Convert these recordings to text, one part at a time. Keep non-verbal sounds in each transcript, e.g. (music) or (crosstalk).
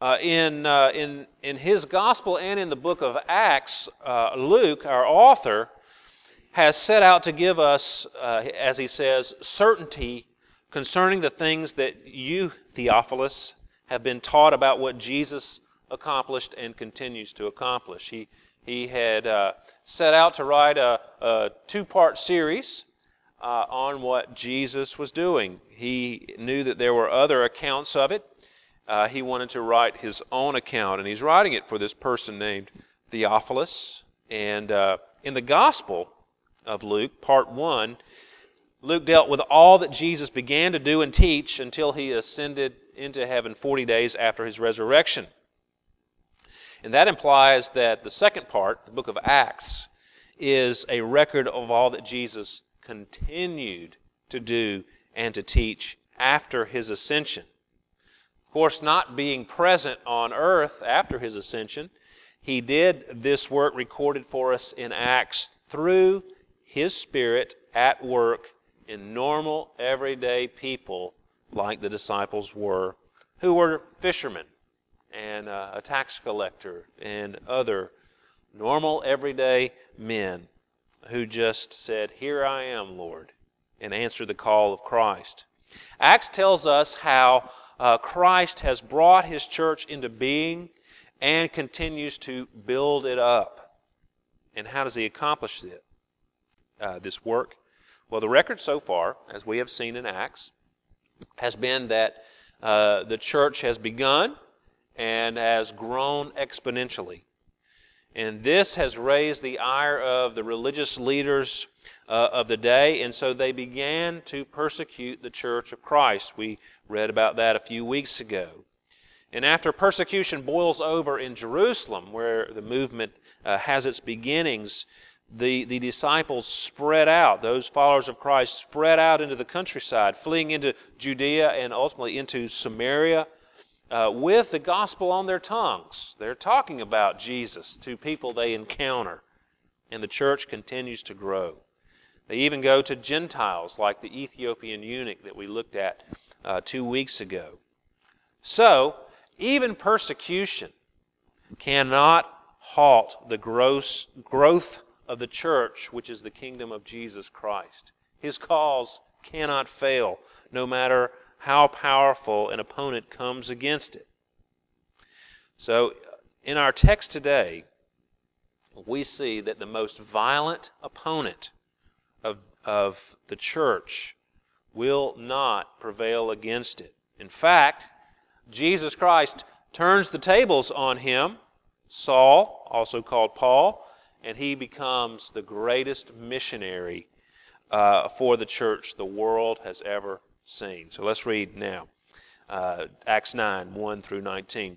Uh, in, uh, in, in his gospel and in the book of Acts, uh, Luke, our author, has set out to give us, uh, as he says, certainty concerning the things that you, Theophilus, have been taught about what Jesus accomplished and continues to accomplish. He, he had uh, set out to write a, a two part series uh, on what Jesus was doing. He knew that there were other accounts of it uh, he wanted to write his own account, and he's writing it for this person named Theophilus. And uh, in the Gospel of Luke, part 1, Luke dealt with all that Jesus began to do and teach until he ascended into heaven 40 days after his resurrection. And that implies that the second part, the book of Acts, is a record of all that Jesus continued to do and to teach after his ascension. Of course, not being present on earth after his ascension, he did this work recorded for us in Acts through his Spirit at work in normal, everyday people like the disciples were, who were fishermen and uh, a tax collector and other normal, everyday men who just said, Here I am, Lord, and answered the call of Christ. Acts tells us how uh, Christ has brought his church into being and continues to build it up. And how does he accomplish it, uh, this work? Well, the record so far, as we have seen in Acts, has been that uh, the church has begun and has grown exponentially. And this has raised the ire of the religious leaders uh, of the day, and so they began to persecute the church of Christ. We read about that a few weeks ago. And after persecution boils over in Jerusalem, where the movement uh, has its beginnings, the, the disciples spread out, those followers of Christ spread out into the countryside, fleeing into Judea and ultimately into Samaria uh, with the gospel on their tongues. They're talking about Jesus to people they encounter, and the church continues to grow. They even go to Gentiles like the Ethiopian eunuch that we looked at uh, two weeks ago. So, even persecution cannot halt the gross growth of the church, which is the kingdom of Jesus Christ. His cause cannot fail, no matter how powerful an opponent comes against it. So, in our text today, we see that the most violent opponent of, of the church will not prevail against it. In fact, Jesus Christ turns the tables on him, Saul, also called Paul, and he becomes the greatest missionary uh, for the church the world has ever seen. So let's read now uh, Acts 9 1 through 19.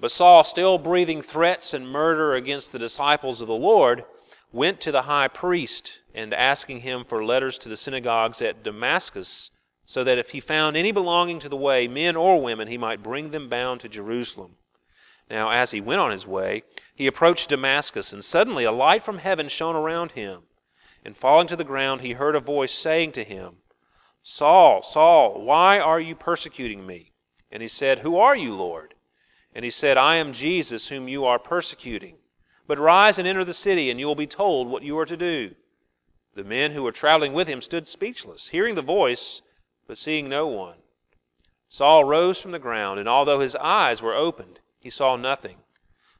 But Saul, still breathing threats and murder against the disciples of the Lord, went to the high priest and asking him for letters to the synagogues at Damascus, so that if he found any belonging to the way, men or women, he might bring them bound to Jerusalem. Now, as he went on his way, he approached Damascus, and suddenly a light from heaven shone around him. And falling to the ground, he heard a voice saying to him, Saul, Saul, why are you persecuting me? And he said, Who are you, Lord? And he said, I am Jesus, whom you are persecuting. But rise and enter the city, and you will be told what you are to do. The men who were traveling with him stood speechless, hearing the voice, but seeing no one. Saul rose from the ground, and although his eyes were opened, he saw nothing.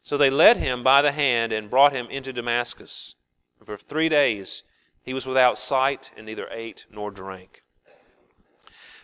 So they led him by the hand and brought him into Damascus. And for three days he was without sight, and neither ate nor drank.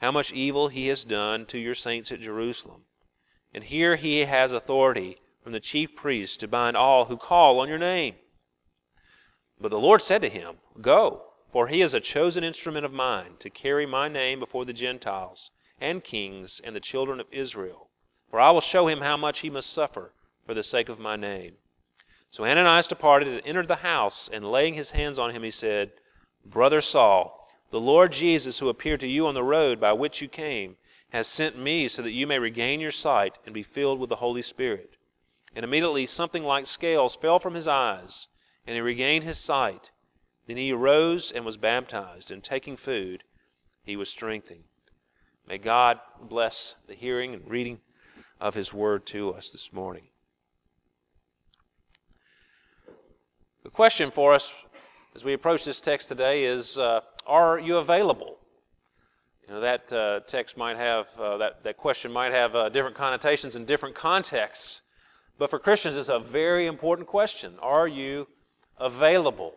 how much evil he has done to your saints at Jerusalem. And here he has authority from the chief priests to bind all who call on your name. But the Lord said to him, Go, for he is a chosen instrument of mine to carry my name before the Gentiles and kings and the children of Israel. for I will show him how much he must suffer for the sake of my name. So Ananias departed and entered the house, and laying his hands on him, he said, Brother Saul, the Lord Jesus, who appeared to you on the road by which you came, has sent me so that you may regain your sight and be filled with the Holy Spirit. And immediately something like scales fell from his eyes, and he regained his sight. Then he arose and was baptized, and taking food, he was strengthened. May God bless the hearing and reading of his word to us this morning. The question for us as we approach this text today is uh, Are you available? You know, that uh, text might have, uh, that, that question might have uh, different connotations in different contexts. But for Christians, it's a very important question. Are you available?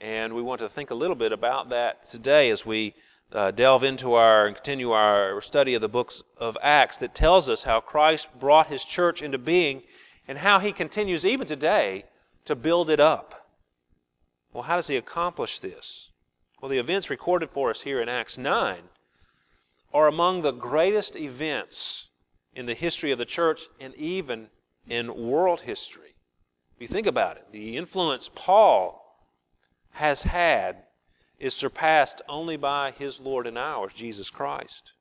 And we want to think a little bit about that today as we uh, delve into our and continue our study of the books of Acts that tells us how Christ brought his church into being and how he continues even today to build it up. Well, how does he accomplish this? Well, the events recorded for us here in Acts 9 are among the greatest events in the history of the church and even in world history. If you think about it, the influence Paul has had is surpassed only by his Lord and ours, Jesus Christ.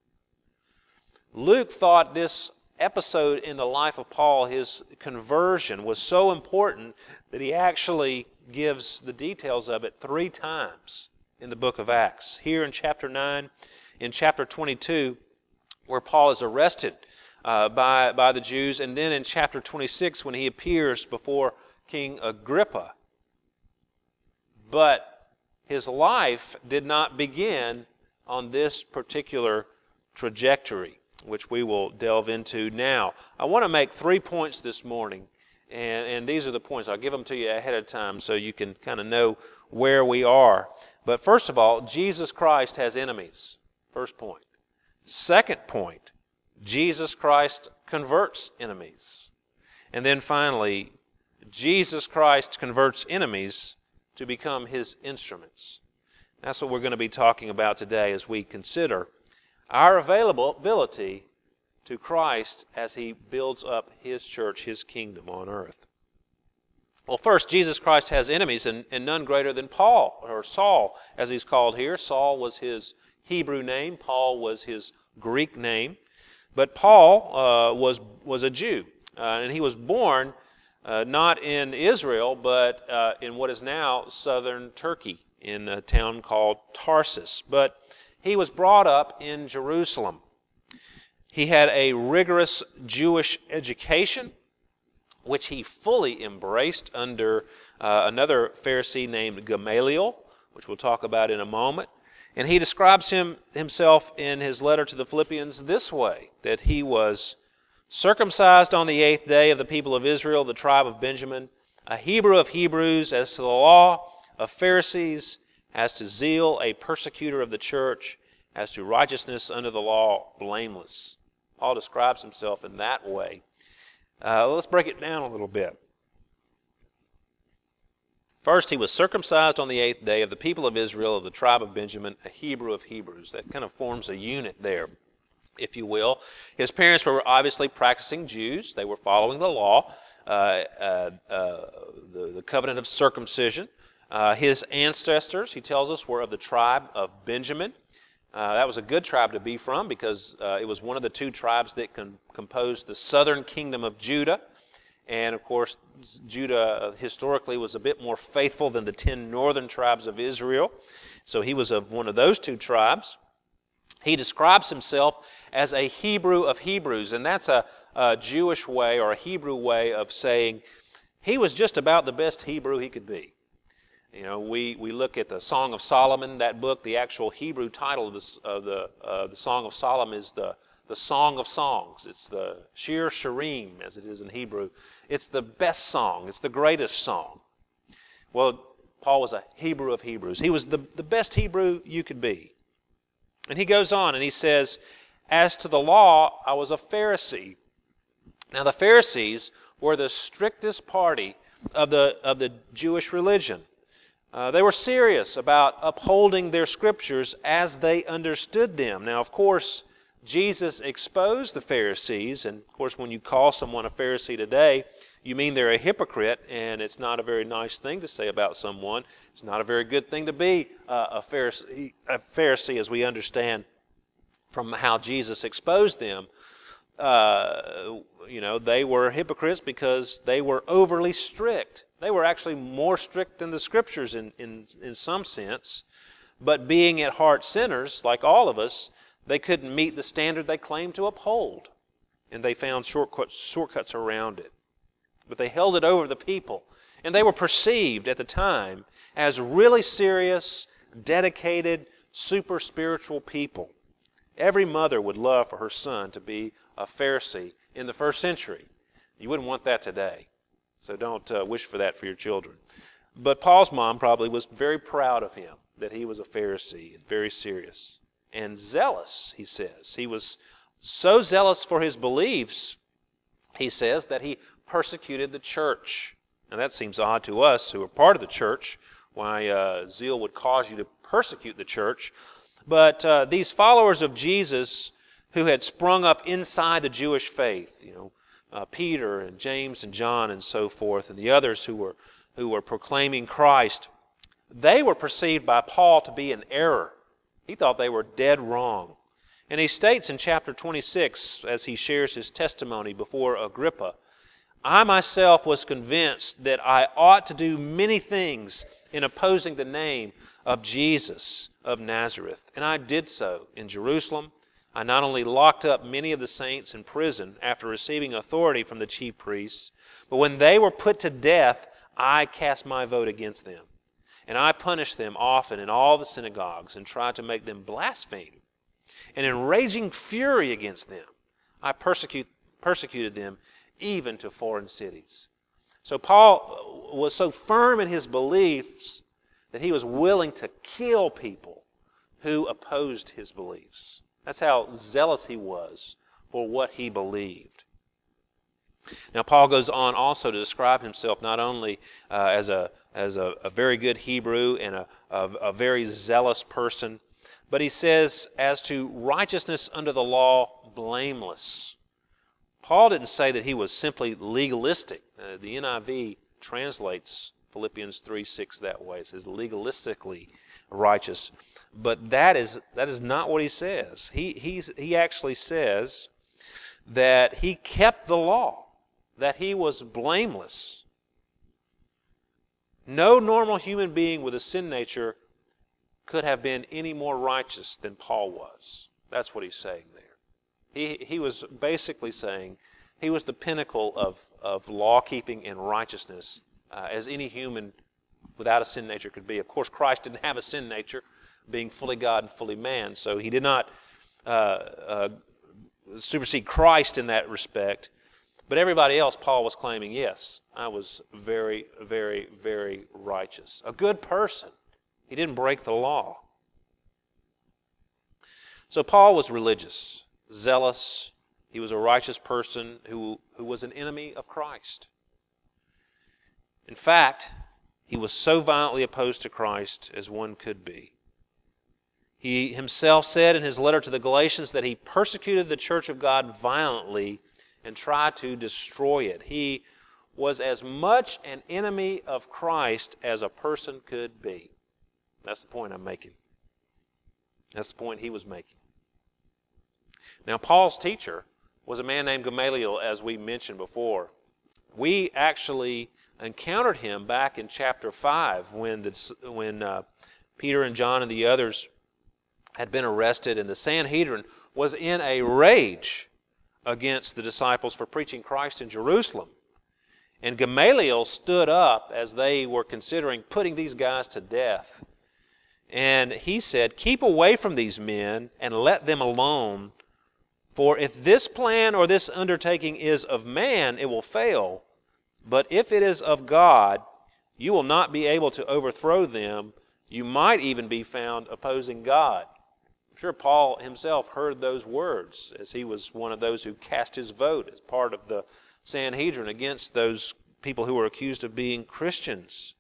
Luke thought this episode in the life of Paul, his conversion, was so important that he actually gives the details of it three times in the book of Acts. Here in chapter 9, in chapter 22, where Paul is arrested uh, by, by the Jews, and then in chapter 26, when he appears before King Agrippa. But his life did not begin on this particular trajectory, which we will delve into now. I want to make three points this morning, and, and these are the points. I'll give them to you ahead of time so you can kind of know where we are. But first of all, Jesus Christ has enemies. First point. Second point, Jesus Christ converts enemies. And then finally, Jesus Christ converts enemies to become his instruments. That's what we're going to be talking about today as we consider our availability to Christ as he builds up his church, his kingdom on earth. Well, first, Jesus Christ has enemies, and, and none greater than Paul, or Saul, as he's called here. Saul was his Hebrew name, Paul was his Greek name. But Paul uh, was, was a Jew, uh, and he was born uh, not in Israel, but uh, in what is now southern Turkey, in a town called Tarsus. But he was brought up in Jerusalem. He had a rigorous Jewish education, which he fully embraced under uh, another Pharisee named Gamaliel, which we'll talk about in a moment. And he describes him himself in his letter to the Philippians this way that he was circumcised on the eighth day of the people of Israel, the tribe of Benjamin, a Hebrew of Hebrews, as to the law, of Pharisees, as to zeal, a persecutor of the church, as to righteousness under the law, blameless. Paul describes himself in that way. Uh, let's break it down a little bit. First, he was circumcised on the eighth day of the people of Israel, of the tribe of Benjamin, a Hebrew of Hebrews. That kind of forms a unit there if you will. His parents were obviously practicing Jews, they were following the law, uh, uh, uh, the, the, covenant of circumcision. Uh, his ancestors, he tells us, were of the tribe of Benjamin. Uh, that was a good tribe to be from because uh, it was one of the two tribes that com- composed the southern kingdom of Judah. And of course, Judah historically was a bit more faithful than the ten northern tribes of Israel. So he was of one of those two tribes. He describes himself as a Hebrew of Hebrews, and that's a, a, Jewish way or a Hebrew way of saying he was just about the best Hebrew he could be. You know, we, we look at the Song of Solomon, that book, the actual Hebrew title of, this, of the, uh, the Song of Solomon is the, the Song of Songs. It's the Shir Shirim, as it is in Hebrew. It's the best song, it's the greatest song. Well, Paul was a Hebrew of Hebrews. He was the, the best Hebrew you could be. And he goes on and he says, As to the law, I was a Pharisee. Now, the Pharisees were the strictest party of the, of the Jewish religion. Uh, they were serious about upholding their scriptures as they understood them. Now, of course, Jesus exposed the Pharisees, and of course, when you call someone a Pharisee today, you mean they're a hypocrite, and it's not a very nice thing to say about someone. It's not a very good thing to be uh, a, Pharisee, a Pharisee, as we understand from how Jesus exposed them. Uh, you know, they were hypocrites because they were overly strict. They were actually more strict than the Scriptures in, in, in some sense. But being at heart sinners, like all of us, they couldn't meet the standard they claimed to uphold. And they found shortcuts, shortcuts around it but they held it over the people. And they were perceived at the time as really serious, dedicated, super spiritual people. Every mother would love for her son to be a Pharisee in the first century. You wouldn't want that today. So don't uh, wish for that for your children. But Paul's mom probably was very proud of him that he was a Pharisee, and very serious and zealous, he says. He was so zealous for his beliefs, he says, that he persecuted the church. Now that seems odd to us who are part of the church, why uh, zeal would cause you to persecute the church. But uh, these followers of Jesus who had sprung up inside the Jewish faith, you know, uh, Peter and James and John and so forth, and the others who were who were proclaiming Christ, they were perceived by Paul to be in error. He thought they were dead wrong. And he states in chapter 26, as he shares his testimony before Agrippa, I myself was convinced that I ought to do many things in opposing the name of Jesus of Nazareth. And I did so in Jerusalem. I not only locked up many of the saints in prison after receiving authority from the chief priests, but when they were put to death, I cast my vote against them. And I punished them often in all the synagogues and tried to make them blaspheme. And in raging fury against them, I persecute, persecuted them even to foreign cities. So Paul was so firm in his beliefs that he was willing to kill people who opposed his beliefs. That's how zealous he was for what he believed. Now, Paul goes on also to describe himself not only uh, as, a, as a, a, very good Hebrew and a, a, a very zealous person, but he says, as to righteousness under the law, blameless. Paul didn't say that he was simply legalistic. Uh, the NIV translates Philippians 3 6 that way. It says legalistically righteous. But that is, that is not what he says. He, he's, he actually says that he kept the law, that he was blameless. No normal human being with a sin nature could have been any more righteous than Paul was. That's what he's saying there. He, he was basically saying he was the pinnacle of, of law keeping and righteousness uh, as any human without a sin nature could be. Of course, Christ didn't have a sin nature, being fully God and fully man, so he did not uh, uh, supersede Christ in that respect. But everybody else, Paul was claiming, yes, I was very, very, very righteous. A good person. He didn't break the law. So Paul was religious zealous. He was a righteous person who, who was an enemy of Christ. In fact, he was so violently opposed to Christ as one could be. He himself said in his letter to the Galatians that he persecuted the church of God violently and tried to destroy it. He was as much an enemy of Christ as a person could be. That's the point I'm making. That's the point he was making. Now, Paul's teacher was a man named Gamaliel, as we mentioned before. We actually encountered him back in chapter 5 when, the, when uh, Peter and John and the others had been arrested, and the Sanhedrin was in a rage against the disciples for preaching Christ in Jerusalem. And Gamaliel stood up as they were considering putting these guys to death. And he said, Keep away from these men and let them alone, for if this plan or this undertaking is of man, it will fail. But if it is of God, you will not be able to overthrow them. You might even be found opposing God. I'm sure Paul himself heard those words as he was one of those who cast his vote as part of the Sanhedrin against those people who were accused of being Christians.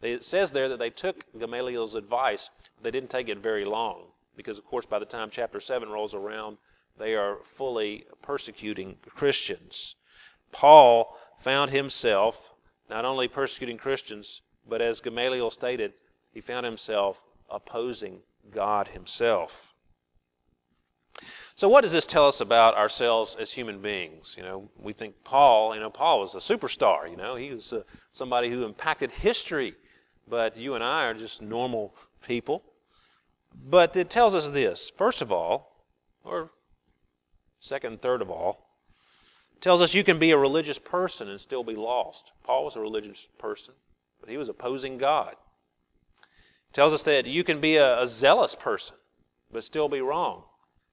It says there that they took Gamaliel's advice, they didn't take it very long. because, of course, by the time chapter 7 rolls around, they are fully persecuting Christians. Paul found himself not only persecuting Christians, but as Gamaliel stated, he found himself opposing God himself. So what does this tell us about ourselves as human beings? You know, we think Paul, you know, Paul was a superstar, you know, he was uh, somebody who impacted history, but you and I are just normal people. But it tells us this, first of all, or second third of all, tells us you can be a religious person and still be lost. Paul was a religious person, but he was opposing God. tells us that you can be a, a zealous person, but still be wrong.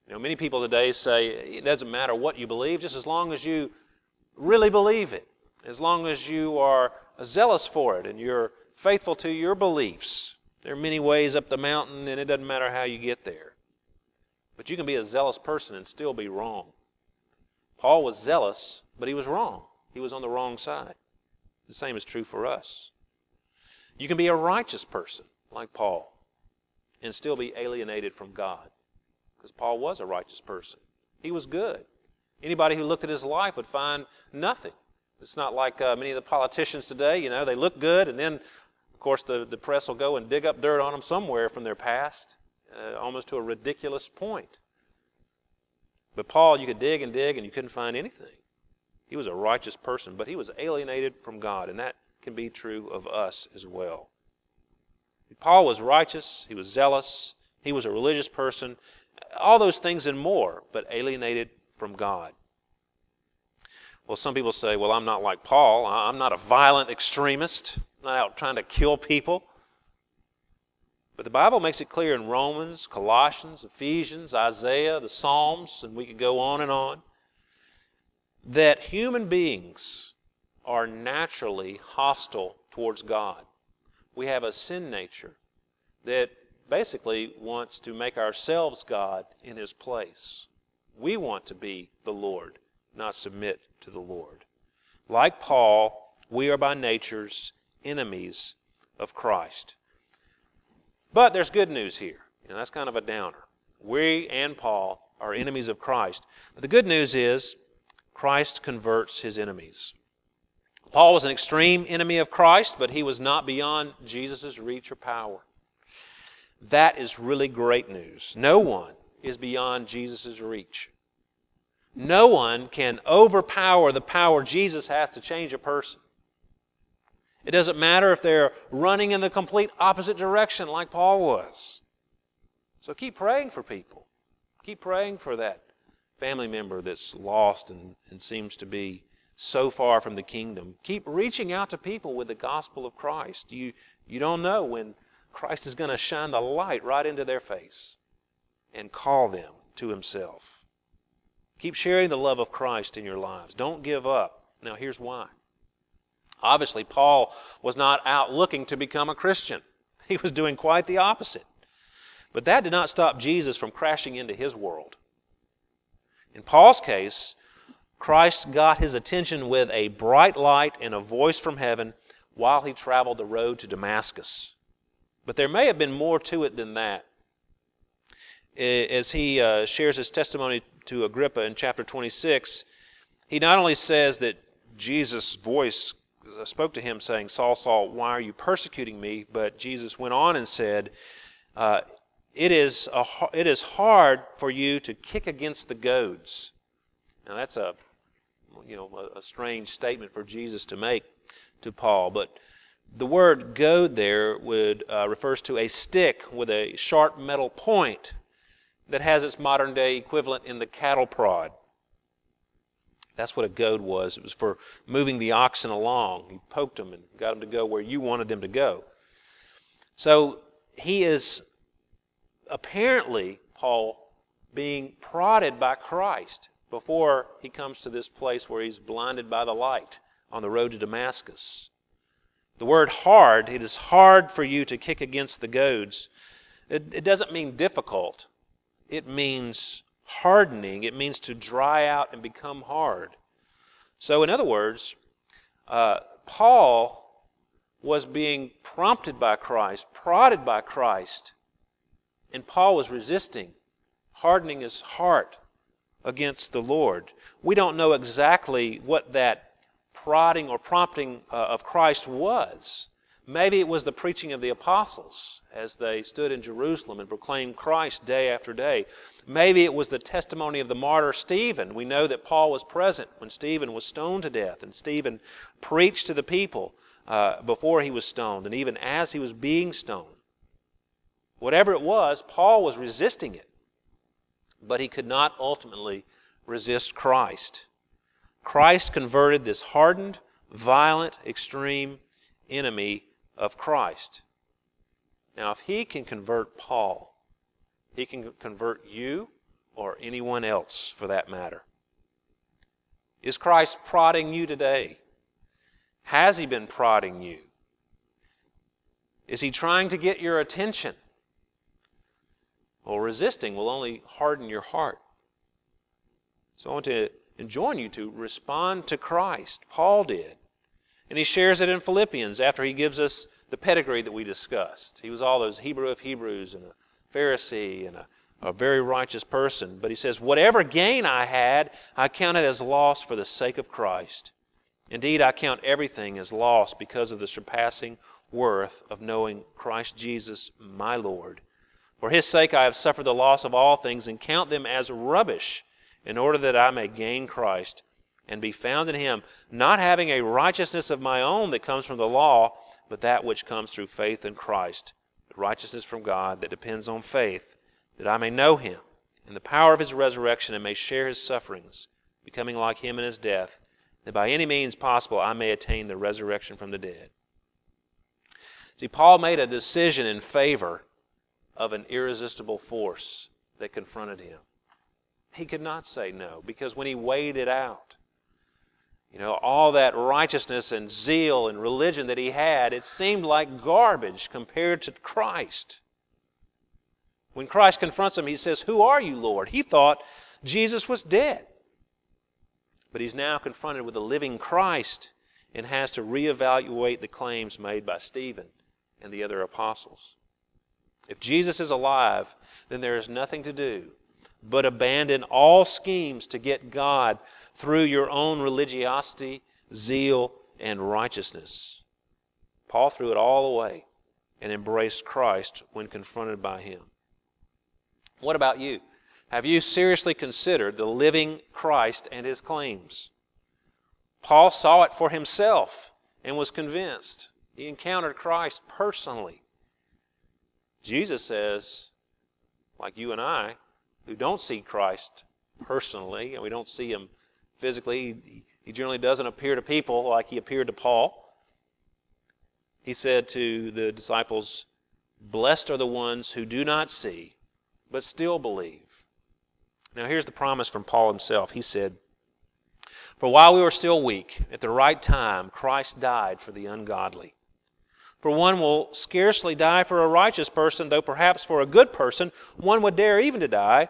You know, many people today say it doesn't matter what you believe, just as long as you really believe it, as long as you are zealous for it and you're faithful to your beliefs. There are many ways up the mountain, and it doesn't matter how you get there. But you can be a zealous person and still be wrong. Paul was zealous, but he was wrong. He was on the wrong side. The same is true for us. You can be a righteous person, like Paul, and still be alienated from God. Because Paul was a righteous person. He was good. Anybody who looked at his life would find nothing. It's not like uh, many of the politicians today, you know, they look good, and then, of course, the, the press will go and dig up dirt on them somewhere from their past, uh, almost to a ridiculous point. But Paul, you could dig and dig and you couldn't find anything. He was a righteous person, but he was alienated from God, and that can be true of us as well. Paul was righteous, he was zealous, he was a religious person, all those things and more, but alienated from God. Well, some people say, well, I'm not like Paul. I'm not a violent extremist. I'm not out trying to kill people. But the Bible makes it clear in Romans, Colossians, Ephesians, Isaiah, the Psalms, and we could go on and on, that human beings are naturally hostile towards God. We have a sin nature that basically wants to make ourselves God in His place. We want to be the Lord, not submit to the Lord. Like Paul, we are by natures enemies of Christ. But there's good news here. You know, that's kind of a downer. We and Paul are enemies of Christ. But the good news is Christ converts his enemies. Paul was an extreme enemy of Christ, but he was not beyond Jesus' reach or power. That is really great news. No one is beyond Jesus' reach. No one can overpower the power Jesus has to change a person. It doesn't matter if they're running in the complete opposite direction like Paul was. So keep praying for people. Keep praying for that family member that's lost and, and seems to be so far from the kingdom. Keep reaching out to people with the gospel of Christ. You, you don't know when Christ is going to shine the light right into their face and call them to himself. Keep sharing the love of Christ in your lives. Don't give up. Now, here's why. Obviously, Paul was not out looking to become a Christian, (laughs) he was doing quite the opposite. But that did not stop Jesus from crashing into his world. In Paul's case, Christ got his attention with a bright light and a voice from heaven while he traveled the road to Damascus. But there may have been more to it than that. As he uh, shares his testimony to Agrippa in chapter 26, he not only says that Jesus' voice spoke to him, saying, Saul, Saul, why are you persecuting me? But Jesus went on and said, uh, it, is a, it is hard for you to kick against the goads. Now, that's a, you know, a strange statement for Jesus to make to Paul, but the word goad there would uh, refers to a stick with a sharp metal point that has its modern day equivalent in the cattle prod. That's what a goad was. It was for moving the oxen along. You poked them and got them to go where you wanted them to go. So he is apparently, Paul, being prodded by Christ before he comes to this place where he's blinded by the light on the road to Damascus. The word hard, it is hard for you to kick against the goads. It, it doesn't mean difficult, it means hardening, it means to dry out and become hard. So, in other words, uh, Paul was being prompted by Christ, prodded by Christ, And Paul was resisting, hardening his heart against the Lord. We don't know exactly what that prodding or prompting uh, of Christ was. Maybe it was the preaching of the apostles as they stood in Jerusalem and proclaimed Christ day after day. Maybe it was the testimony of the martyr Stephen. We know that Paul was present when Stephen was stoned to death, and Stephen preached to the people uh, before he was stoned, and even as he was being stoned. Whatever it was, Paul was resisting it, but he could not ultimately resist Christ. Christ converted this hardened, violent, extreme enemy of Christ. Now, if he can convert Paul, he can convert you or anyone else for that matter. Is Christ prodding you today? Has he been prodding you? Is he trying to get your attention? Well, resisting will only harden your heart. So I want to enjoin you to respond to Christ. Paul did. And he shares it in Philippians after he gives us the pedigree that we discussed. He was all those Hebrew of Hebrews and a Pharisee and a, a very righteous person. But he says, Whatever gain I had, I counted as loss for the sake of Christ. Indeed, I count everything as loss because of the surpassing worth of knowing Christ Jesus, my Lord. For his sake I have suffered the loss of all things and count them as rubbish in order that I may gain Christ and be found in him, not having a righteousness of my own that comes from the law, but that which comes through faith in Christ, the righteousness from God that depends on faith, that I may know him and the power of his resurrection and may share his sufferings, becoming like him in his death, that by any means possible I may attain the resurrection from the dead. See, Paul made a decision in favor of an irresistible force that confronted him. He could not say no because when he weighed it out, you know, all that righteousness and zeal and religion that he had, it seemed like garbage compared to Christ. When Christ confronts him, he says, Who are you, Lord? He thought Jesus was dead. But he's now confronted with a living Christ and has to reevaluate the claims made by Stephen and the other apostles. If Jesus is alive, then there is nothing to do but abandon all schemes to get God through your own religiosity, zeal, and righteousness. Paul threw it all away and embraced Christ when confronted by him. What about you? Have you seriously considered the living Christ and his claims? Paul saw it for himself and was convinced. He encountered Christ personally. Jesus says, like you and I, who don't see Christ personally, and we don't see him physically. He generally doesn't appear to people like he appeared to Paul. He said to the disciples, Blessed are the ones who do not see, but still believe. Now, here's the promise from Paul himself. He said, For while we were still weak, at the right time, Christ died for the ungodly. For one will scarcely die for a righteous person, though perhaps for a good person one would dare even to die.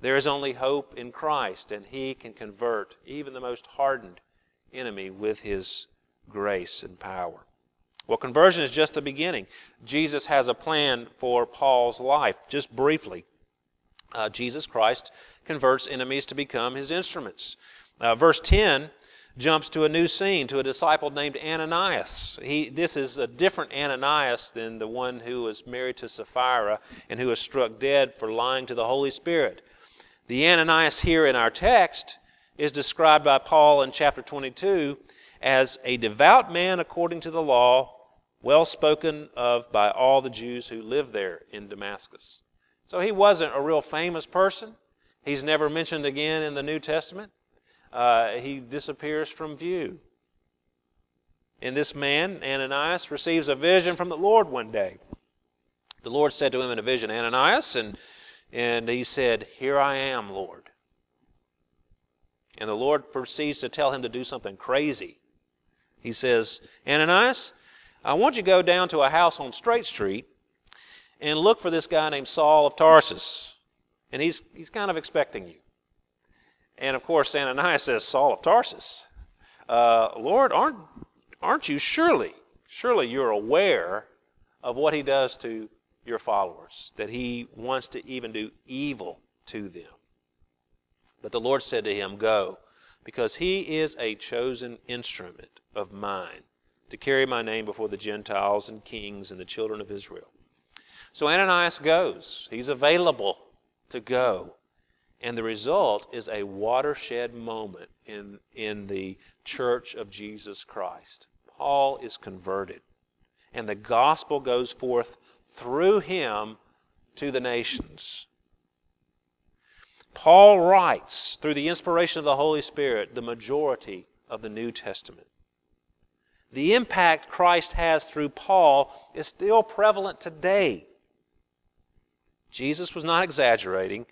There is only hope in Christ, and he can convert even the most hardened enemy with his grace and power. Well, conversion is just the beginning. Jesus has a plan for Paul's life. Just briefly, uh, Jesus Christ converts enemies to become his instruments. Uh, verse 10 jumps to a new scene, to a disciple named Ananias. He, this is a different Ananias than the one who was married to Sapphira and who was struck dead for lying to the Holy Spirit. The Ananias here in our text is described by Paul in chapter 22 as a devout man according to the law, well spoken of by all the Jews who lived there in Damascus. So he wasn't a real famous person. He's never mentioned again in the New Testament uh, he disappears from view. And this man, Ananias, receives a vision from the Lord one day. The Lord said to him in a vision, Ananias, and And he said, Here I am, Lord. And the Lord proceeds to tell him to do something crazy. He says, Ananias, I want you to go down to a house on Straight Street and look for this guy named Saul of Tarsus. And he's, he's kind of expecting you. And of course, Ananias says, Saul of Tarsus. Uh, Lord, aren't, aren't you surely, surely you're aware of what he does to your followers, that he wants to even do evil to them. But the Lord said to him, Go, because he is a chosen instrument of mine to carry my name before the Gentiles and kings and the children of Israel. So Ananias goes. He's available to go. And the result is a watershed moment in, in the church of Jesus Christ. Paul is converted. And the gospel goes forth through him to the nations. Paul writes, through the inspiration of the Holy Spirit, the majority of the New Testament. The impact Christ has through Paul is still prevalent today. Jesus was not exaggerating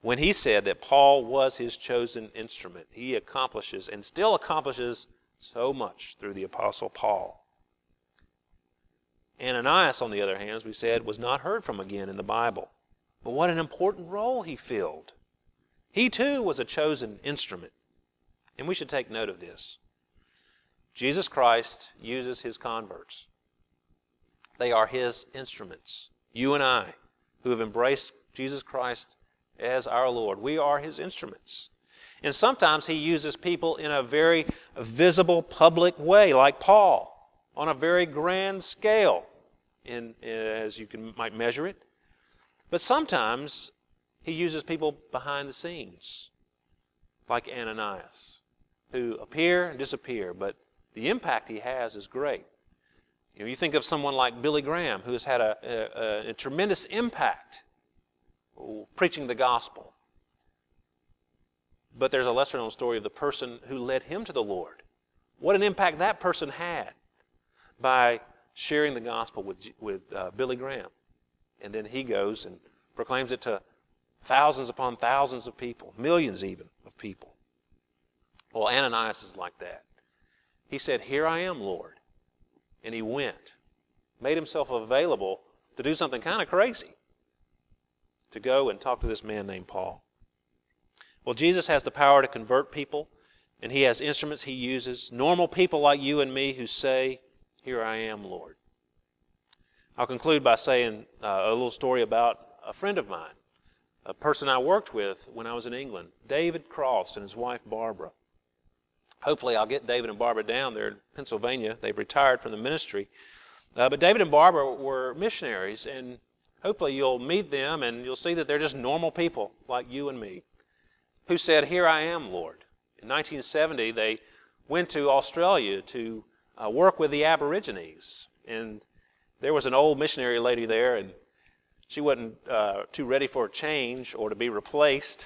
when he said that Paul was his chosen instrument. He accomplishes and still accomplishes so much through the Apostle Paul. Ananias, on the other hand, as we said, was not heard from again in the Bible. But what an important role he filled. He too was a chosen instrument. And we should take note of this. Jesus Christ uses his converts. They are his instruments. You and I, who have embraced Jesus Christ as our Lord, we are his instruments. And sometimes he uses people in a very visible, public way, like Paul on a very grand scale, in, uh, as you can, might measure it. But sometimes he uses people behind the scenes, like Ananias, who appear and disappear, but the impact he has is great. You know, you think of someone like Billy Graham, who has had a, a, a tremendous impact preaching the gospel. But there's a lesser known story of the person who led him to the Lord. What an impact that person had by sharing the gospel with, with uh, Billy Graham. And then he goes and proclaims it to thousands upon thousands of people, millions even of people. Well, Ananias is like that. He said, Here I am, Lord. And he went, made himself available to do something kind of crazy to go and talk to this man named Paul. Well, Jesus has the power to convert people, and he has instruments he uses. Normal people like you and me who say, here I am, Lord. I'll conclude by saying uh, a little story about a friend of mine, a person I worked with when I was in England, David Cross and his wife Barbara. Hopefully, I'll get David and Barbara down there in Pennsylvania. They've retired from the ministry. Uh, but David and Barbara were missionaries, and hopefully, you'll meet them and you'll see that they're just normal people like you and me who said, Here I am, Lord. In 1970, they went to Australia to uh, work with the Aborigines. And there was an old missionary lady there, and she wasn't uh, too ready for a change or to be replaced.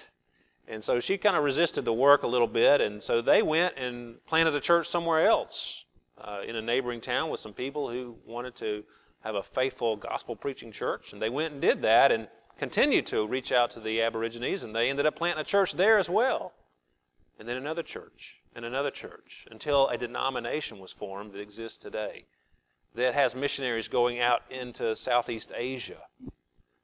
And so she kind of resisted the work a little bit. And so they went and planted a church somewhere else uh, in a neighboring town with some people who wanted to have a faithful gospel preaching church. And they went and did that and continued to reach out to the Aborigines. And they ended up planting a church there as well. And then another church and another church until a denomination was formed that exists today that has missionaries going out into Southeast Asia.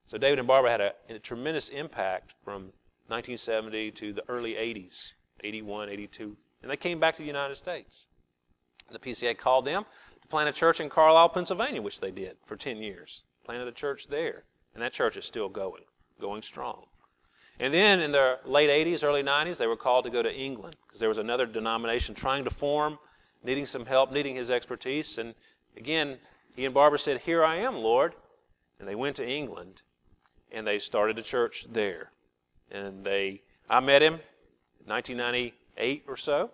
So David and Barbara had a, a tremendous impact from 1970 to the early 80s, 81, 82, and they came back to the United States. The PCA called them to plant a church in Carlisle, Pennsylvania, which they did for 10 years. Planted a church there, and that church is still going, going strong. And then in the late 80s, early 90s, they were called to go to England because there was another denomination trying to form, needing some help, needing his expertise. And again, he and Barbara said, Here I am, Lord. And they went to England and they started a church there. And they, I met him in 1998 or so.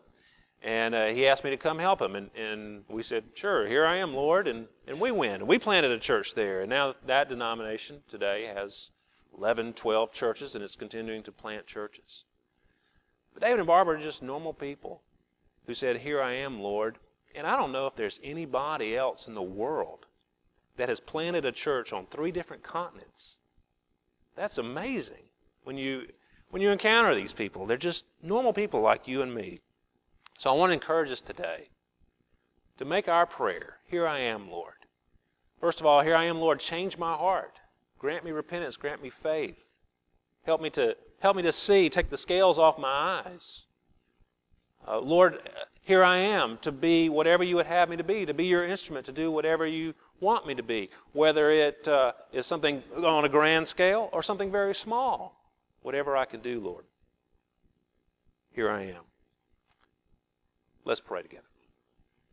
And uh, he asked me to come help him. And, and we said, Sure, here I am, Lord. And, and we went. And we planted a church there. And now that denomination today has 11, 12 churches, and it's continuing to plant churches. But David and Barbara are just normal people who said, Here I am, Lord. And I don't know if there's anybody else in the world that has planted a church on three different continents That's amazing when you when you encounter these people. They're just normal people like you and me. So I want to encourage us today to make our prayer, Here I am, Lord. First of all, here I am, Lord, change my heart. Grant me repentance, grant me faith. Help me to help me to see, take the scales off my eyes. Uh, Lord, here I am to be whatever you would have me to be, to be your instrument, to do whatever you want me to be, whether it uh, is something on a grand scale or something very small. Whatever I can do, Lord. Here I am. Let's pray together.